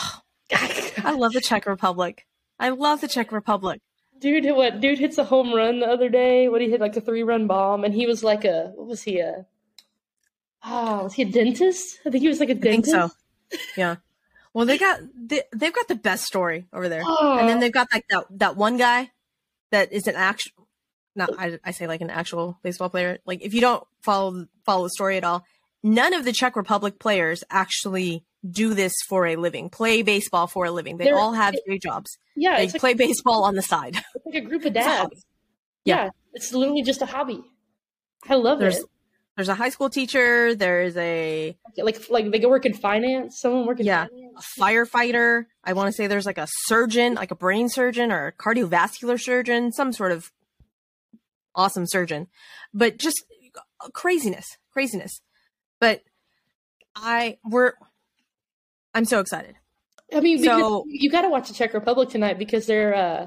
S1: I love the Czech Republic. I love the Czech Republic.
S2: dude, what? Dude hits a home run the other day. What he hit like a three run bomb, and he was like a what was he a? Oh, was he a dentist? I think he was like a
S1: I think
S2: dentist.
S1: so. Yeah. Well, they got they, they've got the best story over there.
S2: Oh,
S1: and then ah. they've got like that that one guy that is an actual not I, I say like an actual baseball player like if you don't follow follow the story at all none of the czech republic players actually do this for a living play baseball for a living they
S2: They're-
S1: all have day jobs
S2: yeah,
S1: they
S2: it's like,
S1: play baseball on the side
S2: it's like a group of dads. Yeah.
S1: Yeah.
S2: it's literally just a hobby. I love
S1: there's
S2: it.
S1: there's a high school teacher there's a,
S2: Like like they go work in finance. Someone working
S1: Yeah.
S2: finance.
S1: a firefighter i want to say there's like a surgeon like a brain surgeon or a cardiovascular surgeon some sort of awesome surgeon but just craziness craziness but i we're i'm so excited
S2: I mean, because
S1: So-
S2: you got to watch the Czech Republic tonight because they're uh,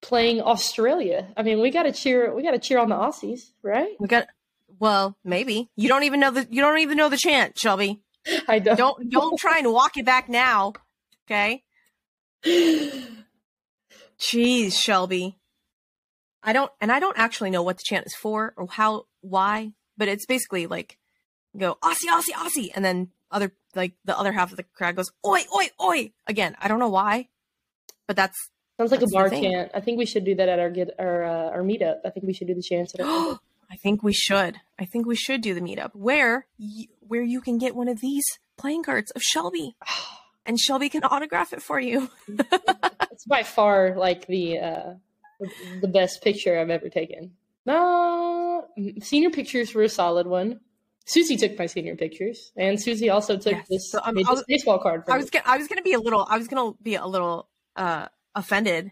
S2: playing Australia. I mean, we got to cheer. We got to cheer on the Aussies, right?
S1: we got well maybe you don't even know the you don't even know the chant shelby
S2: I don't.
S1: don't don't try and walk it back now okay Jeez, Shelby. I don't, and I don't actually know what the chant is for or how, why, but it's basically like, go Aussie, Aussie, Aussie, and then other like the other half of the crowd goes oi, oi, oi. Again, I don't know why, but that's
S2: Sounds like
S1: That's
S2: a bar chant. I think we should do that at our get our uh, our meetup. I think we should do the chants at our
S1: I think we should. I think we should do the meetup where y- where you can get one of these playing cards of Shelby, and Shelby can autograph it for you.
S2: It's by far like the uh, the best picture I've ever taken. No, senior pictures were a solid one. Susie took my senior pictures, and Susie also took
S1: Yes.
S2: this,
S1: So, um,
S2: made
S1: I
S2: this
S1: was-
S2: baseball card. For
S1: I was gonna, I was gonna be a little, I was gonna be a little uh offended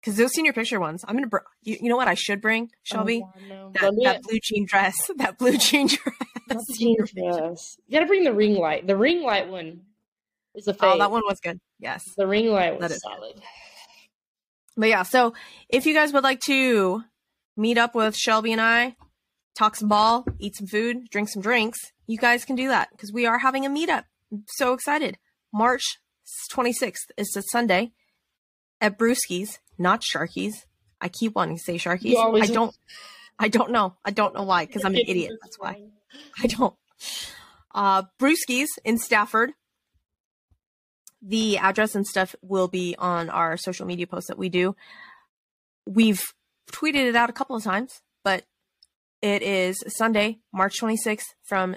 S1: because those senior picture ones. I'm gonna, br- you, you know what I should bring, Shelby?
S2: Oh, God, no.
S1: that that blue jean dress, that blue jean dress.
S2: Not the
S1: Senior
S2: jeans dress. You gotta bring the ring light. The ring light one is a fave.
S1: Oh, that one was good. Yes.
S2: The ring light was
S1: is good. But yeah, so if you guys would like to meet up with Shelby and I, talk some ball, eat some food, drink some drinks, you guys can do that because we are having a meetup. I'm so excited. March 26th is a Sunday at Brewski's not Sharkies. I keep wanting to say Sharkies. I don't. I don't know. I don't know why. Because I'm an idiot. That's why. I don't. Uh, Brewskis in Stafford. The address and stuff will be on our social media posts that we do. We've tweeted it out a couple of times, but it is Sunday, March 26th from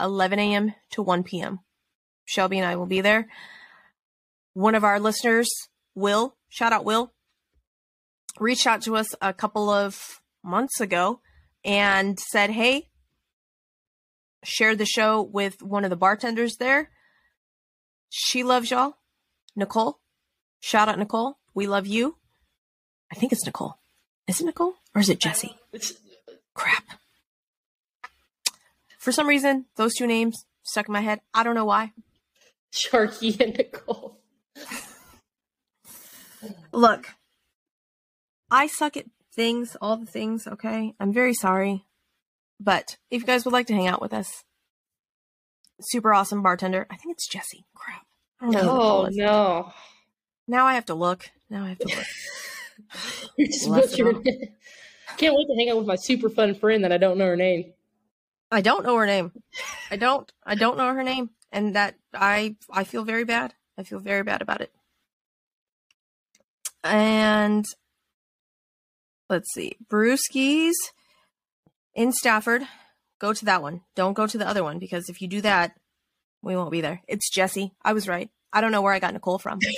S1: 11 a.m. to 1 p.m. Shelby and I will be there. One of our listeners, Will, shout out Will, reached out to us a couple of months ago and said, Hey, share the show with one of the bartenders there. She loves y'all. Nicole. Shout out Nicole. We love you. I think it's Nicole. Is it Nicole? Or is it Jesse?
S2: It's,
S1: Crap. For some reason, those two names stuck in my head. I don't know why.
S2: Sharky and Nicole.
S1: Look, I suck at things, all the things, okay? I'm very sorry. But if you guys would like to hang out with us, super awesome bartender. I think it's Jesse. Crap. I don't know. who Nicole
S2: Oh no.
S1: Now I have to look. Now I have to look.
S2: You just butchered. Can't wait to hang out with my super fun friend that I don't know her name.
S1: I don't know her name. I don't. I don't know her name, and that I I feel very bad. I feel very bad about it. And let's see, Brewskis in Stafford. Go to that one. Don't go to the other one because if you do that, we won't be there. It's Jesse. I was right. I don't know where I got Nicole from.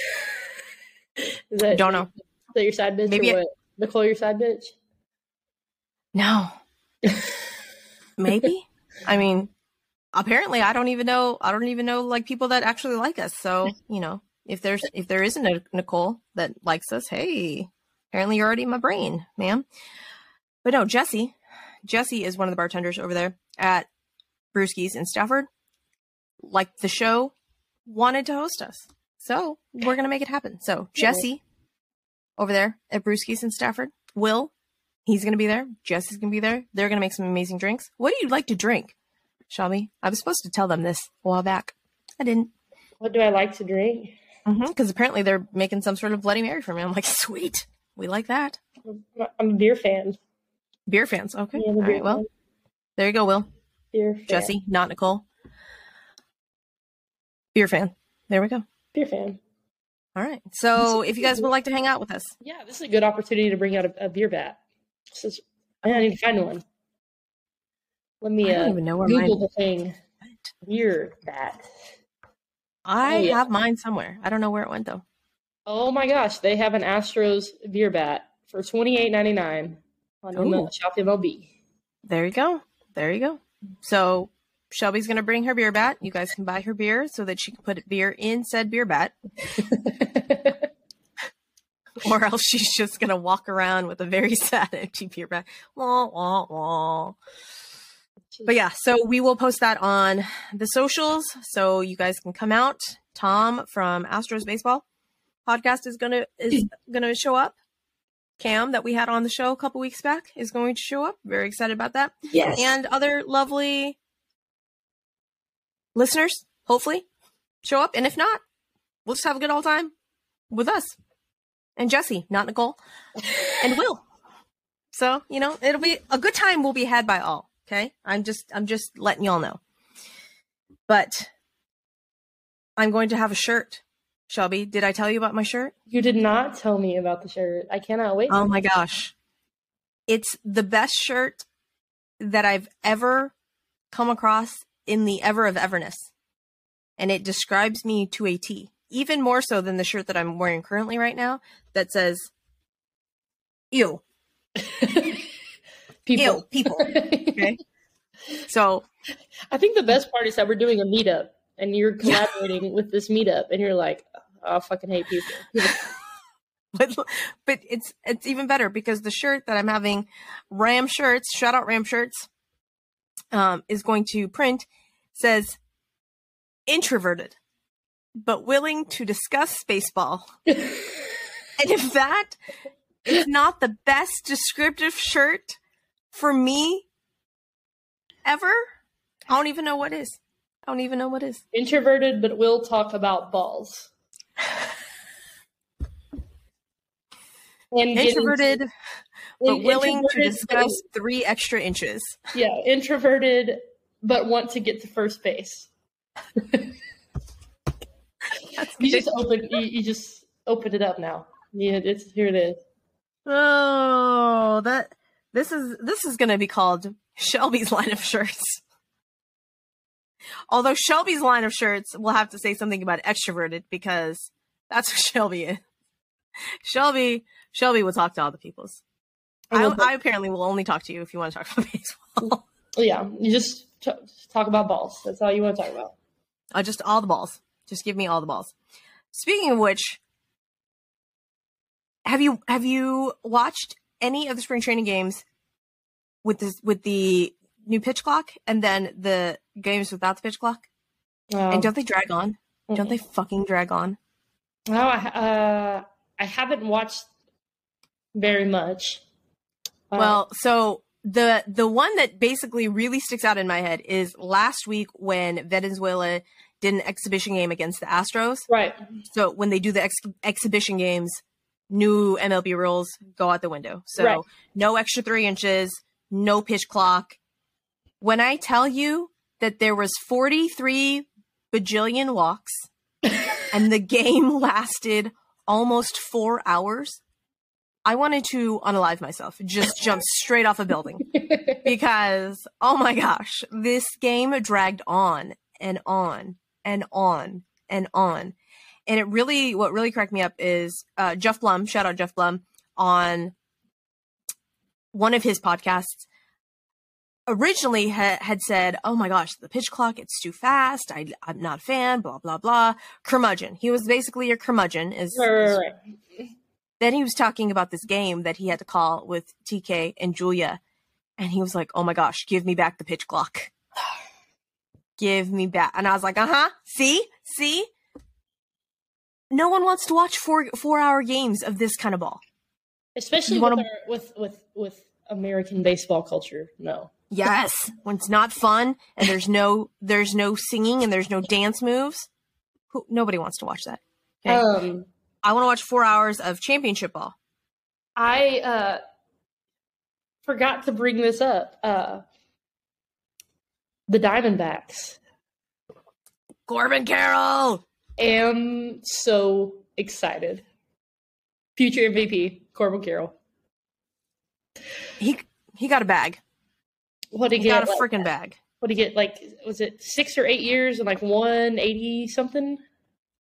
S2: Is that,
S1: Don't know.
S2: Is that your side bitch
S1: Maybe
S2: or what? Nicole, your side bitch?
S1: No. Maybe. I mean, apparently I don't even know I don't even know like people that actually like us. So, you know, if there's if there isn't a Nicole that likes us, hey, apparently you're already in my brain, ma'am. But no, Jesse. Jesse is one of the bartenders over there at Brewski's in Stafford. Like the show, wanted to host us. So we're gonna make it happen. So Jesse over there at Brewski's in Stafford. Will, he's gonna be there. Jesse's gonna be there. They're gonna make some amazing drinks. What do you like to drink, Shelby? I was supposed to tell them this a while back. I didn't.
S2: What do I like to drink?
S1: Mm-hmm, because apparently they're making some sort of Bloody Mary for me. I'm like, sweet. We like that.
S2: I'm a beer fan.
S1: Beer fans. Okay.
S2: Yeah, a beer
S1: right. Well, there you go, Will.
S2: Beer fan.
S1: Jesse, not Nicole. Beer fan. There we go.
S2: Beer fan.
S1: All right. So if you guys would like to hang out with us,
S2: Yeah, this is a good opportunity to bring out a, a beer bat. This is, I need to find one. Let me
S1: I don't
S2: uh,
S1: even know where
S2: Google
S1: mine.
S2: the thing. Beer bat.
S1: I
S2: Oh, yeah.
S1: have mine somewhere. I don't know where it went though.
S2: Oh my gosh, they have an Astros beer bat for twenty eight ninety nine on. ML, Shop MLB.
S1: There you go. There you go. So Shelby's gonna bring her beer bat. You guys can buy her beer so that she can put beer in said beer bat, or else she's just gonna walk around with a very sad empty beer bat. Wah, wah, wah. But yeah, so we will post that on the socials so you guys can come out. Tom from Astros Baseball podcast is gonna is gonna show up. Cam that we had on the show a couple weeks back is going to show up. Very excited about that.
S2: yes.
S1: And other lovely listeners, hopefully, show up. And if not, we'll just have a good old time with us. And Jesse, not Nicole, and Will. So, you know, it'll be a good time will be had by all. Okay. I'm just I'm just letting y'all know. But I'm going to have a shirt. Shelby, did I tell you about my shirt?
S2: you did not tell me about the shirt. I cannot wait.
S1: Oh my gosh. It's the best shirt that I've ever come across in the ever of everness. And it describes me to a T, even more so than the shirt that I'm wearing currently right now that says, ew,
S2: People.
S1: ew, people. Okay. So,
S2: I think the best part is that we're doing a meetup and you're collaborating with this meetup and you're like, oh, I fucking hate people.
S1: but, but it's, it's even better because the shirt that I'm having, Ram Shirts, shout out Ram Shirts, um, is going to print says introverted, but willing to discuss Spaceball. And if that is not the best descriptive shirt for me ever, I don't even know what is. I don't even know what is.
S2: Introverted, but will talk about balls. And
S1: Introverted, but
S2: in-
S1: willing to
S2: introverted, but-
S1: discuss three extra inches.
S2: yeah, introverted, but want to get to first base. You just open. You, you just open it up now. Yeah, it's here. It is.
S1: Oh, that this is this is going to be called Shelby's line of shirts. Although Shelby's line of shirts will have to say something about extroverted because that's what Shelby is. Shelby Shelby will talk to all the peoples. I, I apparently will only talk to you if you want to talk about baseball.
S2: yeah, you just t- talk about balls. That's all you want to talk about.
S1: Uh, just all the balls. Just give me all the balls. Speaking of which, have you have you watched any of the spring training games with this with the new pitch clock and then the games without the pitch clock?
S2: Um,
S1: and don't they drag on? Don't they fucking drag on?
S2: No, I, uh, I haven't watched very much. Uh,
S1: Well, so the the one that basically really sticks out in my head is last week when Venezuela did an exhibition game against the Astros.
S2: right.
S1: So when they do the ex- exhibition games, new MLB rules go out the window. So
S2: Right.
S1: no extra three inches, no pitch clock. When I tell you that there was 43 bajillion walks and the game lasted almost four hours, I wanted to unalive myself, just jump straight off a building because oh my gosh, this game dragged on and on and on and on. And it really, what really cracked me up is uh, Geoff Blum, shout out Geoff Blum, on one of his podcasts originally ha- had said, "Oh my gosh, the pitch clock it's too fast. I, I'm not a fan." Blah blah blah. Curmudgeon. He was basically a curmudgeon. Is,
S2: Right, right, right.
S1: then he was talking about this game that he had to call with TK and Julia, and he was like, "Oh my gosh, give me back the pitch clock, give me back." And I was like, "Uh huh, see, see." No one wants to watch four four hour games of this kind of ball.
S2: Especially with,
S1: wanna-
S2: our, with with with American baseball culture. No.
S1: Yes, when it's not fun and there's no there's no singing and there's no dance moves, who, nobody wants to watch that. Okay?
S2: Um,
S1: I want to watch four hours of championship ball.
S2: I uh, forgot to bring this up. Uh, the Diamondbacks.
S1: Corbin Carroll.
S2: Am so excited. Future MVP Corbin Carroll.
S1: He he got a bag.
S2: What did
S1: He
S2: he
S1: got
S2: get?
S1: a
S2: like,
S1: freaking bag.
S2: what did he get? Like, was it six or eight years and like one eighty something?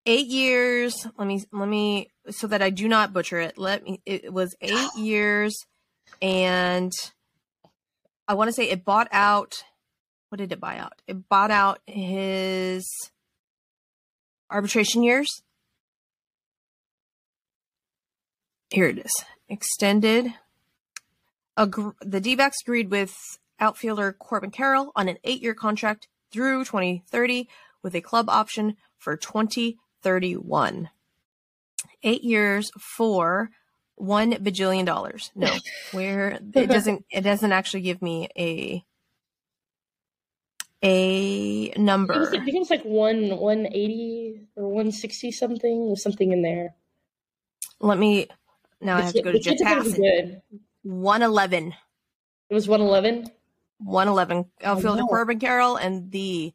S1: eight years let me let me so that i do not butcher it let me it was eight years and i want to say it bought out what did it buy out it bought out his arbitration years here it is extended Agr- the d-backs agreed with outfielder corbin carroll on an eight-year contract through 2030 with a club option for 2031. Eight years for one bajillion dollars. No, where it doesn't it doesn't actually give me a
S2: think it was,
S1: number.
S2: I think it was like one one eighty or one sixty something. Something in there.
S1: Let me now I have to go to
S2: The
S1: Jet
S2: kid's gonna be
S1: Passan.
S2: Good.
S1: 111.
S2: It was one eleven.
S1: 111. Outfielder
S2: wow.
S1: Corbin Carroll and the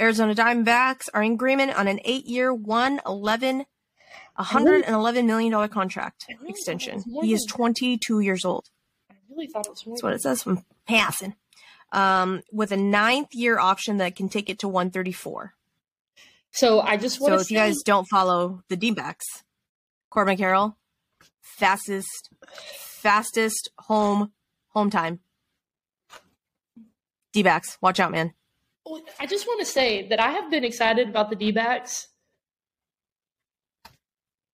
S1: Arizona Diamondbacks are in agreement on an eight year, 111 $111 million contract
S2: really
S1: extension. He is 22 years old.
S2: I really thought it was.
S1: That's what it says from passing. Um, with a ninth year option that can take it to 134.
S2: So I just want
S1: So
S2: to
S1: if you guys don't follow the D-backs, Corbin Carroll, fastest, fastest home, home time. D-backs, watch out, man.
S2: I just want to say that I have been excited about the D-backs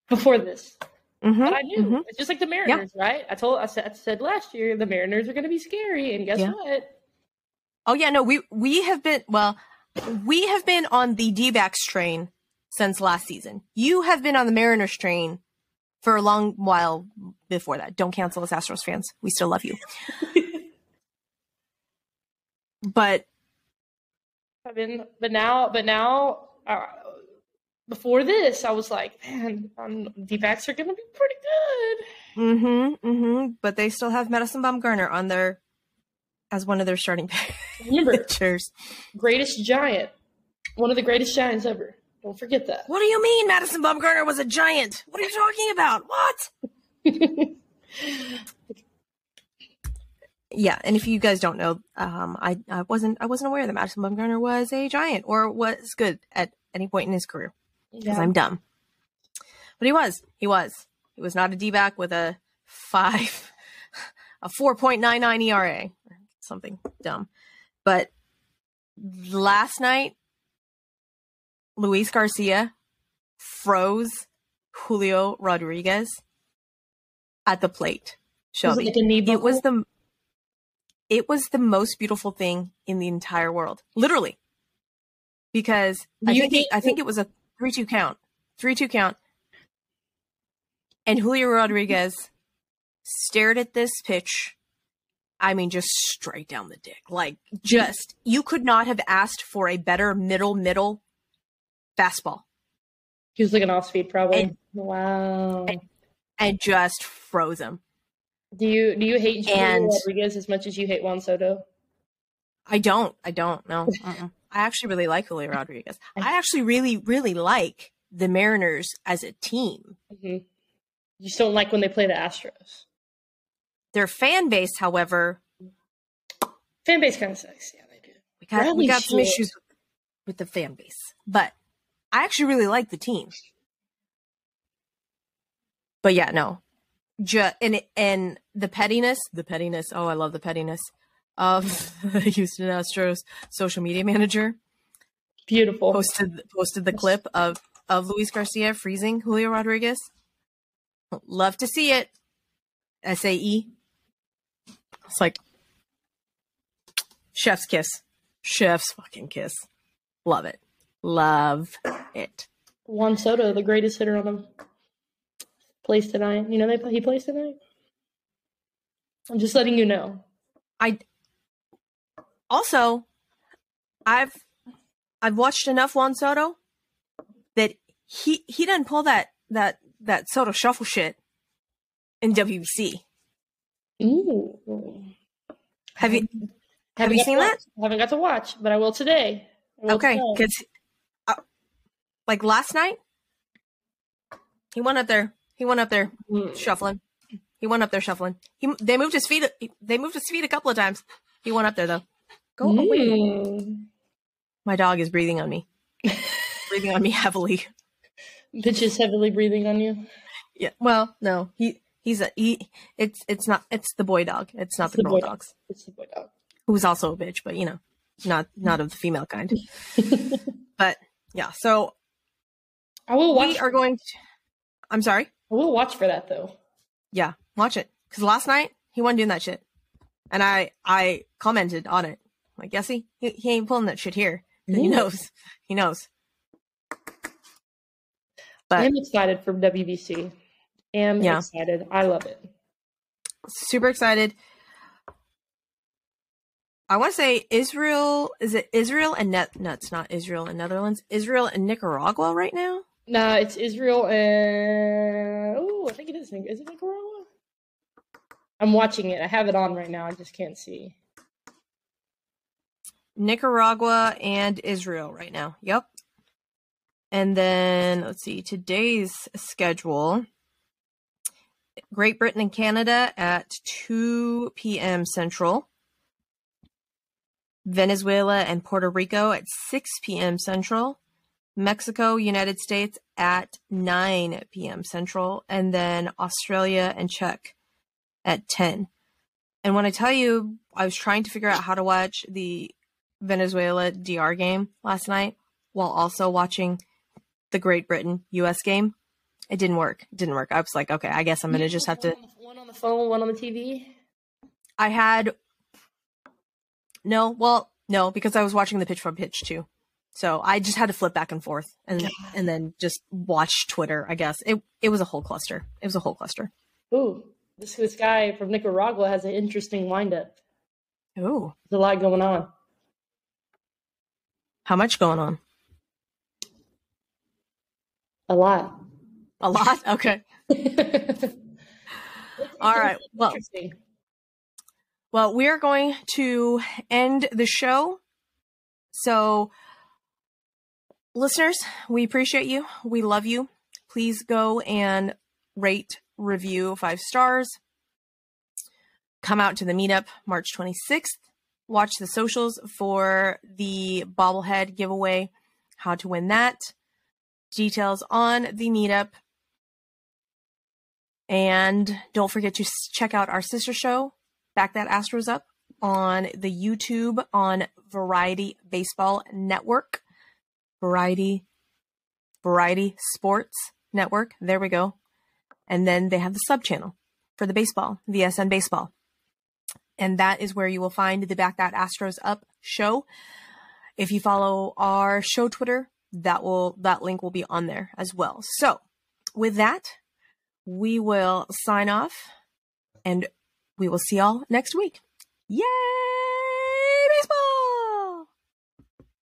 S2: before this.
S1: hmm
S2: But I knew
S1: mhm.
S2: it's just like the Mariners, right? I told I said, I said last year the Mariners are going to be scary, and guess
S1: Yeah.
S2: what?
S1: Oh yeah, no, we we have been well, we have been on the D-backs train since last season. You have been on the Mariners train for a long while before that. Don't cancel us, Astros fans. We still love you. but
S2: I've been, but now, but now, uh, before this, I was like, man, um, D-backs are going to be pretty good.
S1: Mm-hmm. Mm-hmm. But they still have Madison Bumgarner on their as one of their starting
S2: Remember,
S1: pitchers.
S2: greatest giant, one of the greatest giants ever. Don't forget that.
S1: What do you mean Madison Bumgarner was a giant? What are you talking about? What? yeah, and if you guys don't know, um, I, I wasn't I wasn't aware that Madison Bumgarner was a giant or was good at any point in his career because
S2: Yeah.
S1: I'm dumb. But he was. He was. He was not a D back with a five, a four point nine nine ERA, something dumb. But last night, Luis Garcia froze Julio Rodriguez at the plate.
S2: Was
S1: Shelby,
S2: it like a knee
S1: it was the it was the most beautiful thing in the entire world literally. Because I think, it, I think it was a 3-2 count 3-2 count. And Julio Rodriguez stared at this pitch I mean just straight down the dick. Like just you could not have asked for a better middle middle fastball.
S2: He was like an off speed, probably.
S1: And-
S2: wow.
S1: and just froze him
S2: do you do you hate Julio
S1: and-
S2: Rodriguez as much as you hate Juan Soto?
S1: I don't. I don't. No. Mm-mm. I actually really like Julio Rodriguez. I actually really, really like the Mariners as a team.
S2: hmm You just don't like when they play the Astros.
S1: Their fan base, however,
S2: Fan base kind of sucks. Yeah, they do.
S1: we got, we got some issues with, with the fan base, but I actually really like the team. But yeah, no, just and and the pettiness, the pettiness. Oh, I love the pettiness of the Houston Astros social media manager.
S2: Beautiful.
S1: posted posted the clip of of Luis Garcia freezing Julio Rodriguez. Love to see it. SAE. It's like chef's kiss. Chef's fucking kiss. Love it. Love it.
S2: Juan Soto, the greatest hitter on the plays tonight. You know they he plays tonight. I'm just letting you know.
S1: I also I've I've watched enough Juan Soto that he he doesn't pull that that that Soto shuffle shit in WBC.
S2: Ooh.
S1: Have you have you seen that?
S2: I haven't got to watch, but I will today. I will
S1: Okay, because uh, like last night, he went up there. He went up there
S2: Mm.
S1: shuffling. He went up there shuffling. He they moved his feet. They moved his feet a couple of times. He went up there though. Go away.
S2: Mm.
S1: My dog is breathing on me. breathing on me heavily.
S2: Bitch is heavily breathing on you.
S1: Yeah. Well, no. He he's a he. It's it's not. It's the boy dog. It's not
S2: It's
S1: the
S2: the
S1: girl dogs.
S2: It's the boy dog.
S1: Who's also a bitch, but you know, not not of the female kind. but yeah. So
S2: I will watch.
S1: we are going. To, I'm sorry.
S2: I will watch for that though.
S1: Yeah, watch it. Because last night he wasn't doing that shit, and I I commented on it. Like, yes, he he, he ain't pulling that shit here. He knows. He knows. But
S2: I'm excited for WBC. I am
S1: Yeah.
S2: excited. I love it.
S1: super excited. I want to say Israel. Is it Israel and Net? No, it's not Israel and Netherlands. Israel and Nicaragua right now.
S2: Nah, it's Israel and oh, I think it is. Is it Nicaragua? I'm watching it. I have it on right now. I just can't see.
S1: Nicaragua and Israel right now. Yep. And then let's see today's schedule. Great Britain and Canada at 2 p.m. Central. Venezuela and Puerto Rico at 6 p.m. Central. Mexico, United States at 9 p.m. Central. And then Australia and Czech at 10. And when I tell you, I was trying to figure out how to watch the Venezuela DR game last night while also watching the Great Britain US game. It didn't work. It didn't work. I was like, okay, I guess I'm gonna just have to.
S2: One on the phone, one on the TV.
S1: I had no, well, no, because I was watching the pitch from pitch too. So I just had to flip back and forth and and then just watch Twitter. I guess it it was a whole cluster. It was a whole cluster.
S2: Ooh, this this guy from Nicaragua has an interesting windup.
S1: Ooh,
S2: There's a lot going on.
S1: how much going on?
S2: A lot.
S1: A lot. Okay. All right. Well, well, we are going to end the show. So, listeners, we appreciate you. We love you. Please go and rate, review five stars. Come out to the meetup March 26th. Watch the socials for the bobblehead giveaway, how to win that. Details on the meetup. And don't forget to check out our sister show, Back That Astros Up, on the YouTube on Variety Baseball Network. Variety Variety Sports Network. There we go. And then they have the sub channel for the baseball, VSN Baseball. And that is where you will find the Back That Astros Up show. If you follow our show Twitter, that will that link will be on there as well. So, with that, we will sign off and we will see y'all next week. Yay!